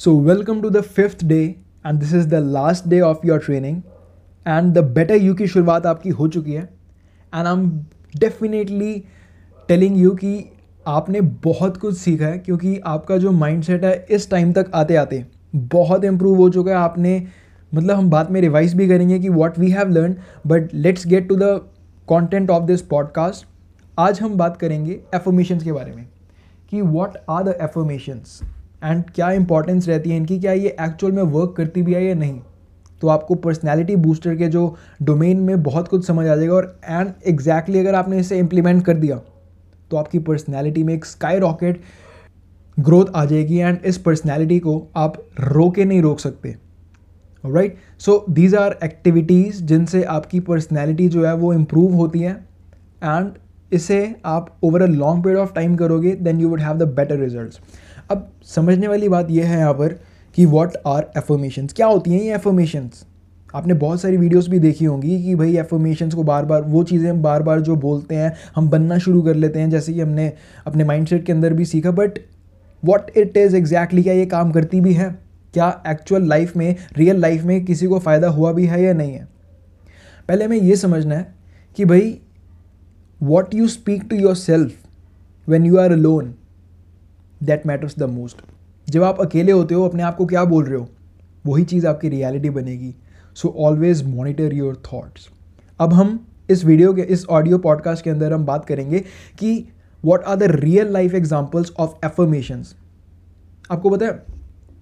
So, welcome to the fifth day, and this is the last day of your training. And the better you की शुरुआत आपकी हो चुकी है and I am definitely telling you कि आपने बहुत कुछ सीखा है क्योंकि आपका जो माइंडसेट है इस टाइम तक आते आते बहुत इम्प्रूव हो चुका है आपने मतलब हम बात में रिवाइज भी करेंगे कि what we have learn but let's get to the content of this podcast आज हम बात करेंगे एफर्मेशंस के बारे में कि what are the affirmations and क्या इंपॉर्टेंस रहती है इनकी? क्या ये एक्चुअल में वर्क करती भी है या नहीं? तो आपको पर्सनैलिटी बूस्टर के जो डोमेन में बहुत कुछ समझ आ जाएगा और एंड एग्जैक्टली अगर आपने इसे इम्प्लीमेंट कर दिया तो आपकी पर्सनैलिटी में एक स्काई रॉकेट ग्रोथ आ जाएगी एंड इस पर्सनैलिटी को आप रोके नहीं रोक सकते। Right so these are activities जिनसे आपकी पर्सनैलिटी जो है वो इम्प्रूव होती है एंड इसे आप over a long period of time करोगे then you would have the better result अब समझने वाली बात यह है यहाँ पर कि वॉट आर एफर्मेशंस क्या होती हैं ये एफर्मेशंस आपने बहुत सारी वीडियोस भी देखी होंगी कि भाई एफर्मेशंस को बार बार वो चीज़ें हम बार बार जो बोलते हैं, हम बनना शुरू कर लेते हैं, जैसे कि हमने अपने माइंडसेट के अंदर भी सीखा but what it is exactly क्या ये काम करती भी है? क्या एक्चुअल लाइफ में रियल लाइफ में किसी को फ़ायदा हुआ भी है या नहीं है? पहले हमें ये समझना है कि भाई what you speak to yourself when you are alone that matters the most जब आप अकेले होते हो, अपने आप को क्या बोल रहे हो? वही चीज़ आपकी रियलिटी बनेगी। So always monitor your thoughts अब हम इस वीडियो के, इस ऑडियो पॉडकास्ट के अंदर हम बात करेंगे कि what are the real life examples of affirmations आपको पता है,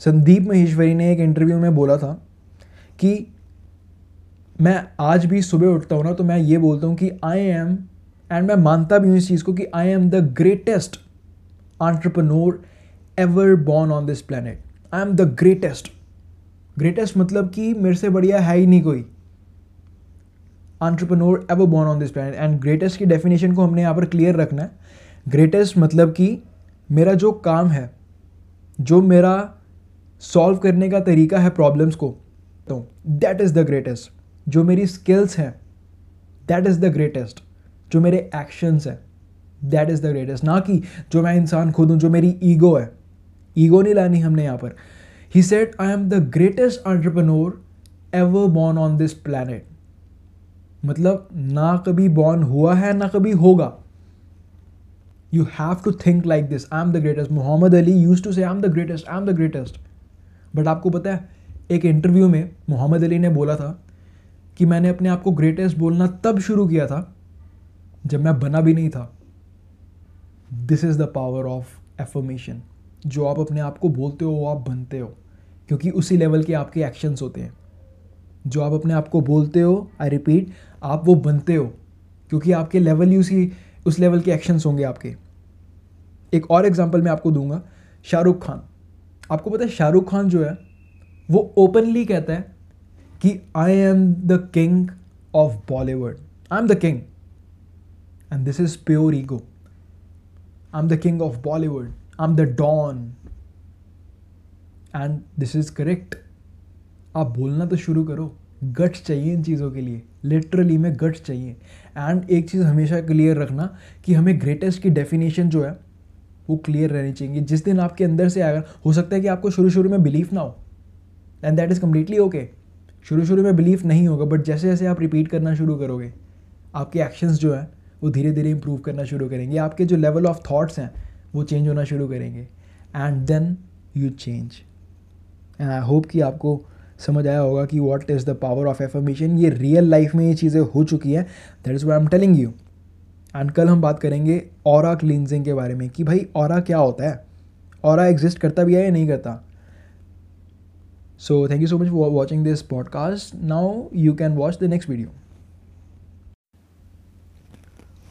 संदीप महेश्वरी ने एक इंटरव्यू में बोला था कि मैं आज भी सुबह उठता हूँ ना तो मैं ये बोलता हूँ कि आई एम एंड मैं मानता भी हूँ इस चीज़ को कि I am the greatest entrepreneur ever born on this planet. I am the greatest. Greatest मतलब कि मेरे से बढ़िया है ही नहीं कोई। Entrepreneur ever born on this planet and greatest की डेफिनेशन को हमने यहाँ पर क्लियर रखना है। ग्रेटेस्ट मतलब कि मेरा जो काम है, जो मेरा सॉल्व करने का तरीका है प्रॉब्लम्स को तो दैट इज़ द ग्रेटेस्ट जो मेरी स्किल्स हैं दैट इज़ द ग्रेटेस्ट जो मेरे एक्शंस हैं दैट इज़ द ग्रेटेस्ट ना कि जो मैं इंसान खुद हूँ, जो मेरी ईगो है। ईगो नहीं लानी हमने यहाँ पर। He said I am the greatest entrepreneur ever born on this planet मतलब ना कभी बॉर्न हुआ है, ना कभी होगा। You have to think like this I am the greatest Muhammad Ali used to say I am the greatest I am the greatest but आपको पता है, एक इंटरव्यू में मोहम्मद अली ने बोला था कि मैंने अपने आप को ग्रेटेस्ट बोलना तब शुरू किया था जब मैं बना भी नहीं था। This is the power of affirmation जो आप अपने आप को बोलते हो, वो आप बनते हो, क्योंकि उसी लेवल के आपके एक्शंस होते हैं। जो आप अपने आप को बोलते हो आई रिपीट आप वो बनते हो, क्योंकि आपके लेवल ही उसी, उस लेवल के एक्शंस होंगे आपके। एक और एग्जांपल मैं आपको दूँगा, शाहरुख खान। आपको पता है, शाहरुख खान जो है, वो ओपनली कहता है कि I am the king of Bollywood I am the king and this is pure ego I'm the king of Bollywood. I'm the Don. And this is correct आप बोलना तो शुरू करो। गट्स चाहिए इन चीज़ों के लिए। लिटरली में गट्स चाहिए। एंड एक चीज़ हमेशा क्लियर रखना कि हमें ग्रेटेस्ट की डेफिनेशन जो है, वो क्लियर रहनी चाहिए। जिस दिन आपके अंदर से आएगा, हो सकता है कि आपको शुरू शुरू में बिलीफ ना हो। And that is completely okay शुरू शुरू में बिलीफ नहीं होगा बट जैसे जैसे आप रिपीट करना शुरू करोगे, आपके एक्शंस जो है वो धीरे धीरे इंप्रूव करना शुरू करेंगे। आपके जो लेवल ऑफ़ थाट्स हैं, वो चेंज होना शुरू करेंगे। And then you change and I hope कि आपको समझ आया होगा कि what is the power of affirmation ये रियल लाइफ में ये चीज़ें हो चुकी हैं। That is why am telling you and कल हम बात करेंगे और क्लिनजिंग के बारे में कि भाई और क्या होता है? और एग्जिस्ट करता भी है या नहीं करता? So thank you so much for watching this podcast now you can watch the next video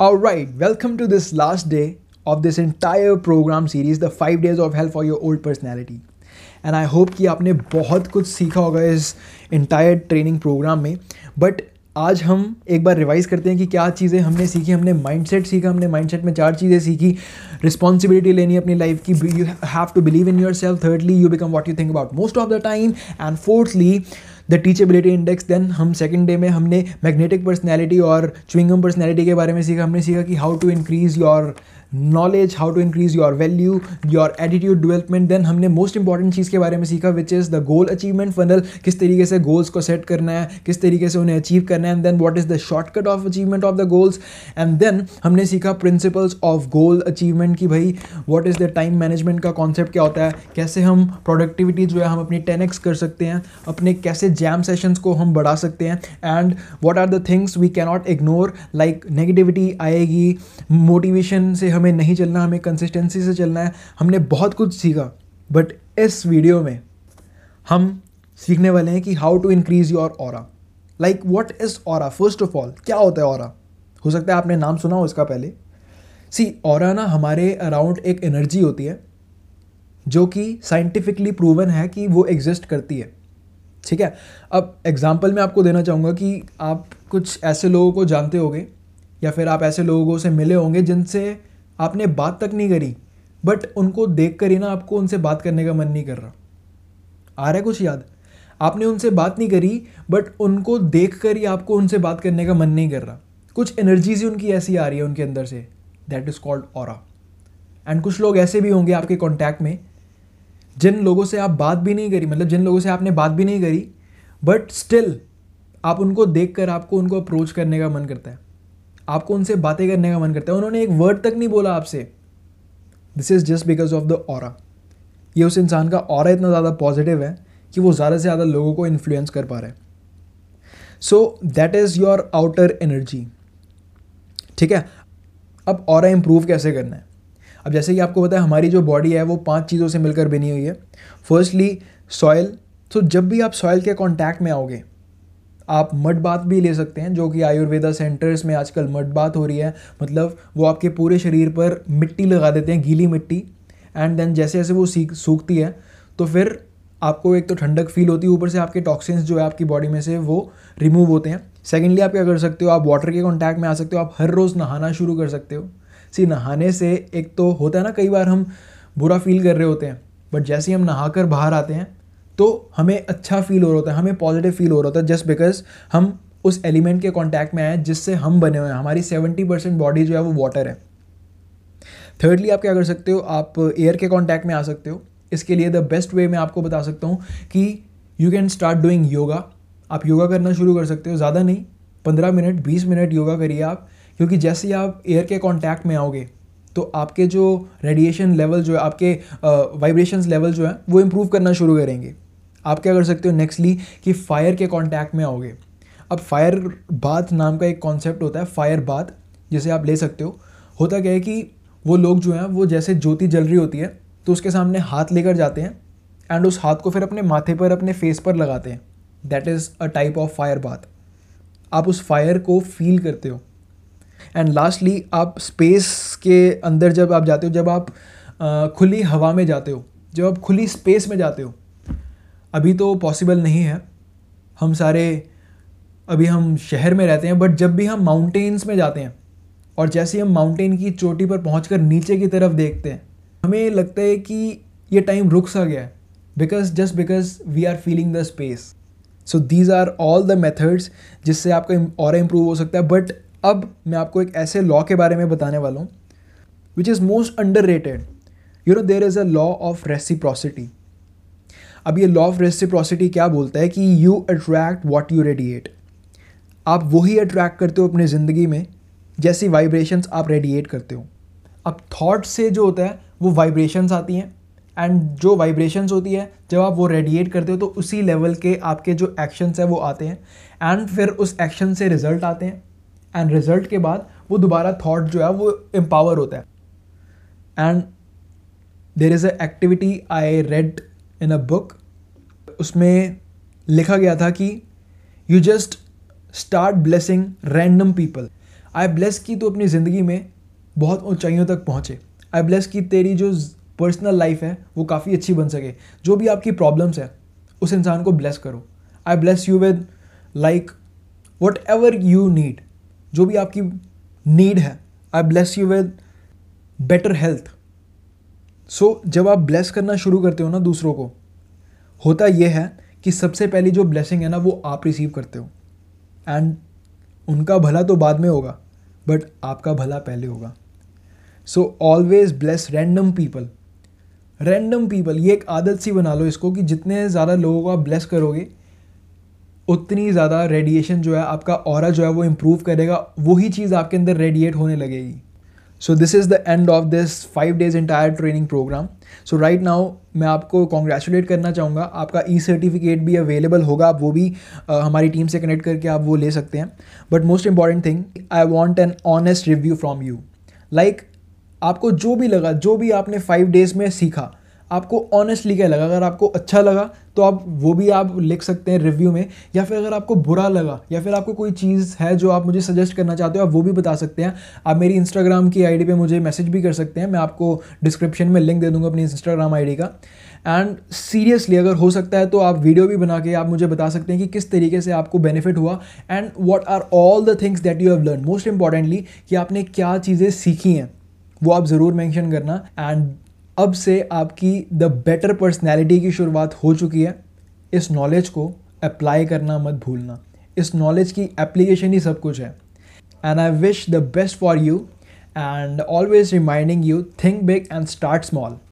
All right, welcome to this last day of this entire program series, the five days of hell for your old personality. And I hope कि आपने बहुत कुछ सीखा होगा इस entire training programme में। But आज हम एक बार रिवाइज करते हैं कि क्या चीज़ें हमने सीखी हमने माइंडसेट सीखा हमने माइंडसेट में चार चीज़ें सीखी। रिस्पॉन्सिबिलिटी लेनी अपनी लाइफ की। You have to believe in yourself thirdly you become what you think about most of the time and fourthly the teachability index then हम सेकेंड डे में हमने मैग्नेटिक पर्सनैलिटी और चुविंगम पर्सनैलिटी के बारे में सीखा। हमने सीखा कि how to increase your knowledge how to increase your value your attitude development then हमने मोस्ट इंपॉर्टेंट चीज़ के बारे में सीखा which is the goal achievement funnel किस तरीके से गोल्स को सेट करना है, किस तरीके से उन्हें अचीव करना है and then what is the shortcut of achievement of the goals and then हमने सीखा प्रिंसिपल्स ऑफ़ गोल अचीवमेंट की भाई what is the time management का कॉन्सेप्ट क्या होता है, कैसे हम प्रोडक्टिविटी जो है, हम अपनी टेन कर सकते हैं, अपने कैसे जैम सेशंस को हम बढ़ा सकते हैं। And what are the things we cannot ignore like negativity आएगी मोटिवेशन से हमें नहीं चलना, हमें कंसिस्टेंसी से चलना है। हमने बहुत कुछ सीखा बट इस वीडियो में हम सीखने वाले हैं कि हाउ टू इंक्रीज योर और लाइक वॉट इज़ और फ़र्स्ट ऑफ़ ऑल क्या होता है और हो सकता है आपने नाम सुना हो इसका पहले। सी और ना हमारे अराउंड एक एनर्जी होती है, जो कि साइंटिफिकली प्रूवन है कि वो एग्जिस्ट करती है। ठीक है? अब एग्ज़ाम्पल मैं आपको देना चाहूँगा कि आप कुछ ऐसे लोगों को जानते होंगे, या फिर आप ऐसे लोगों से मिले होंगे जिनसे आपने बात तक नहीं करी बट उनको देख कर ही ना आपको उनसे बात करने का मन नहीं कर रहा। आ रहा है कुछ याद? आपने उनसे बात नहीं करी बट उनको देख कर ही आपको उनसे बात करने का मन नहीं कर रहा। कुछ एनर्जीज ही उनकी ऐसी आ रही है उनके अंदर से दैट इज़ कॉल्ड और एंड कुछ लोग ऐसे भी होंगे आपके कॉन्टैक्ट में जिन लोगों से आप बात भी नहीं करी मतलब जिन लोगों से आपने बात भी नहीं करी बट स्टिल आप उनको देख कर आपको उनको अप्रोच करने का मन करता है। आपको उनसे बातें करने का मन करता है। उन्होंने एक वर्ड तक नहीं बोला आपसे। This is just because of the और ये उस इंसान का और इतना ज़्यादा पॉजिटिव है कि वो ज़्यादा से ज़्यादा लोगों को इन्फ्लुएंस कर पा रहे हैं। So that is your outer energy ठीक है? अब और इम्प्रूव कैसे करना है? अब जैसे कि आपको पता है, हमारी जो बॉडी है, वो पाँच चीज़ों से मिलकर बनी हुई है। फर्स्टली सॉयल तो जब भी आप सॉयल के कॉन्टैक्ट में आओगे, आप मड बात भी ले सकते हैं, जो कि आयुर्वेदा सेंटर्स में आजकल मड बात हो रही है। मतलब वो आपके पूरे शरीर पर मिट्टी लगा देते हैं, गीली मिट्टी। एंड देन जैसे जैसे वो सीख, सूखती है तो फिर आपको एक तो ठंडक फील होती है, ऊपर से आपके टॉक्सिन्स जो है आपकी बॉडी में से वो रिमूव होते हैं। सेकेंडली आप क्या कर सकते हो, आप वाटर के कॉन्टैक्ट में आ सकते हो, आप हर रोज़ नहाना शुरू कर सकते हो। सी नहाने से एक तो होता है ना, कई बार हम बुरा फील कर रहे होते हैं बट जैसे ही हम नहा कर बाहर आते हैं तो हमें अच्छा फील हो रहा होता है, हमें पॉजिटिव फील हो रहा होता है जस्ट बिकॉज़ हम उस एलिमेंट के कॉन्टैक्ट में आए जिससे हम बने हुए हैं। हमारी सेवेंटी परसेंट बॉडी जो है वो वाटर है। थर्डली आप क्या कर सकते हो, आप एयर के कॉन्टैक्ट में आ सकते हो। इसके लिए द बेस्ट वे मैं आपको बता सकता हूँ कि you can start doing yoga आप योगा करना शुरू कर सकते हो, ज़्यादा नहीं, पंद्रह मिनट, बीस मिनट योगा करिए आप। क्योंकि जैसे ही आप एयर के कॉन्टैक्ट में आओगे तो आपके जो रेडिएशन लेवल जो है, आपके वाइब्रेशंस लेवल जो है, वो इम्प्रूव करना शुरू करेंगे। आप क्या कर सकते हो नेक्स्टली कि फायर के कांटेक्ट में आओगे। अब फायर बाथ नाम का एक कॉन्सेप्ट होता है फायर बाथ जिसे आप ले सकते हो। होता क्या है कि वो लोग जो हैं, वो जैसे ज्योति जल रही होती है तो उसके सामने हाथ लेकर जाते हैं एंड उस हाथ को फिर अपने माथे पर, अपने फेस पर लगाते हैं। That is a type of fire bath आप उस फायर को फील करते हो। एंड लास्टली आप स्पेस के अंदर जब आप जाते हो, जब आप खुली हवा में जाते हो, जब आप खुली स्पेस में जाते हो, अभी तो पॉसिबल नहीं है। हम सारे, अभी हम शहर में रहते हैं बट जब भी हम माउंटेन्स में जाते हैं, और जैसे हम माउंटेन की चोटी पर पहुँच नीचे की तरफ़ देखते हैं, हमें लगता है कि ये टाइम रुक सा गया है because just because we are feeling the space so these are all the methods जिससे आपका और इम्प्रूव हो सकता है बट अब मैं आपको एक ऐसे लॉ के बारे में बताने वाला हूँ which is most underrated you know there is a law of reciprocity अब ये लॉ ऑफ़ रेसिप्रोसिटी क्या बोलता है कि you attract what you radiate आप वही अट्रैक्ट करते हो अपनी ज़िंदगी में, जैसी वाइब्रेशंस आप रेडिएट करते हो. अब थॉट से जो होता है, वो वाइब्रेशंस आती हैं एंड जो वाइब्रेशंस होती है, जब आप वो रेडिएट करते हो तो उसी लेवल के आपके जो एक्शंस हैं, वो आते हैं एंड फिर उस एक्शन से रिज़ल्ट आते हैं. एंड रिज़ल्ट के बाद वो दोबारा थॉट जो है वो एम्पावर होता है. And there is a activity I read in a book उसमें लिखा गया था कि you just start blessing random people I bless की तो अपनी ज़िंदगी में बहुत ऊंचाइयों तक पहुँचे. आई ब्लेस की तेरी जो पर्सनल लाइफ है, वो काफ़ी अच्छी बन सके. जो भी आपकी प्रॉब्लम्स है, उस इंसान को ब्लेस करो. I bless you with like whatever you need जो भी आपकी नीड है I bless you with better health so जब आप ब्लेस करना शुरू करते हो ना दूसरों को, होता यह है कि सबसे पहली जो ब्लेसिंग है ना, वो आप रिसीव करते हो। एंड उनका भला तो बाद में होगा बट आपका भला पहले होगा। So always bless random people random people ये एक आदत सी बना लो इसको कि जितने ज़्यादा लोगों को आप ब्लेस करोगे उतनी ज़्यादा रेडिएशन जो है आपका और जो है वो इम्प्रूव करेगा। वही चीज़ आपके अंदर रेडिएट होने लगेगी। So this is the end of this five days entire training program so right now मैं आपको कॉन्ग्रेचुलेट करना चाहूँगा। आपका ई सर्टिफिकेट भी अवेलेबल होगा। आप वो भी uh, हमारी टीम से कनेक्ट करके आप वो ले सकते हैं। But most important thing I want an honest review from you like आपको जो भी लगा जो भी आपने फाइव डेज़ में सीखा आपको ऑनेस्टली क्या लगा? अगर आपको अच्छा लगा तो आप वो भी आप लिख सकते हैं रिव्यू में। या फिर अगर आपको बुरा लगा, या फिर आपको कोई चीज़ है जो आप मुझे सजेस्ट करना चाहते हो, आप वो भी बता सकते हैं। आप मेरी इंस्टाग्राम की आईडी पे मुझे मैसेज भी कर सकते हैं। मैं आपको डिस्क्रिप्शन में लिंक दे दूँगा अपनी इंस्टाग्राम आई का। एंड सीरियसली अगर हो सकता है तो आप वीडियो भी बना के आप मुझे बता सकते हैं कि किस तरीके से आपको बेनिफिट हुआ। And what are all the things that you have learn most importantly कि आपने क्या चीज़ें सीखी हैं, वो आप ज़रूर मेंशन करना। एंड अब से आपकी द बेटर पर्सनैलिटी की शुरुआत हो चुकी है। इस नॉलेज को अप्लाई करना मत भूलना। इस नॉलेज की एप्लीकेशन ही सब कुछ है। And I wish the best for you and always reminding you think big and start small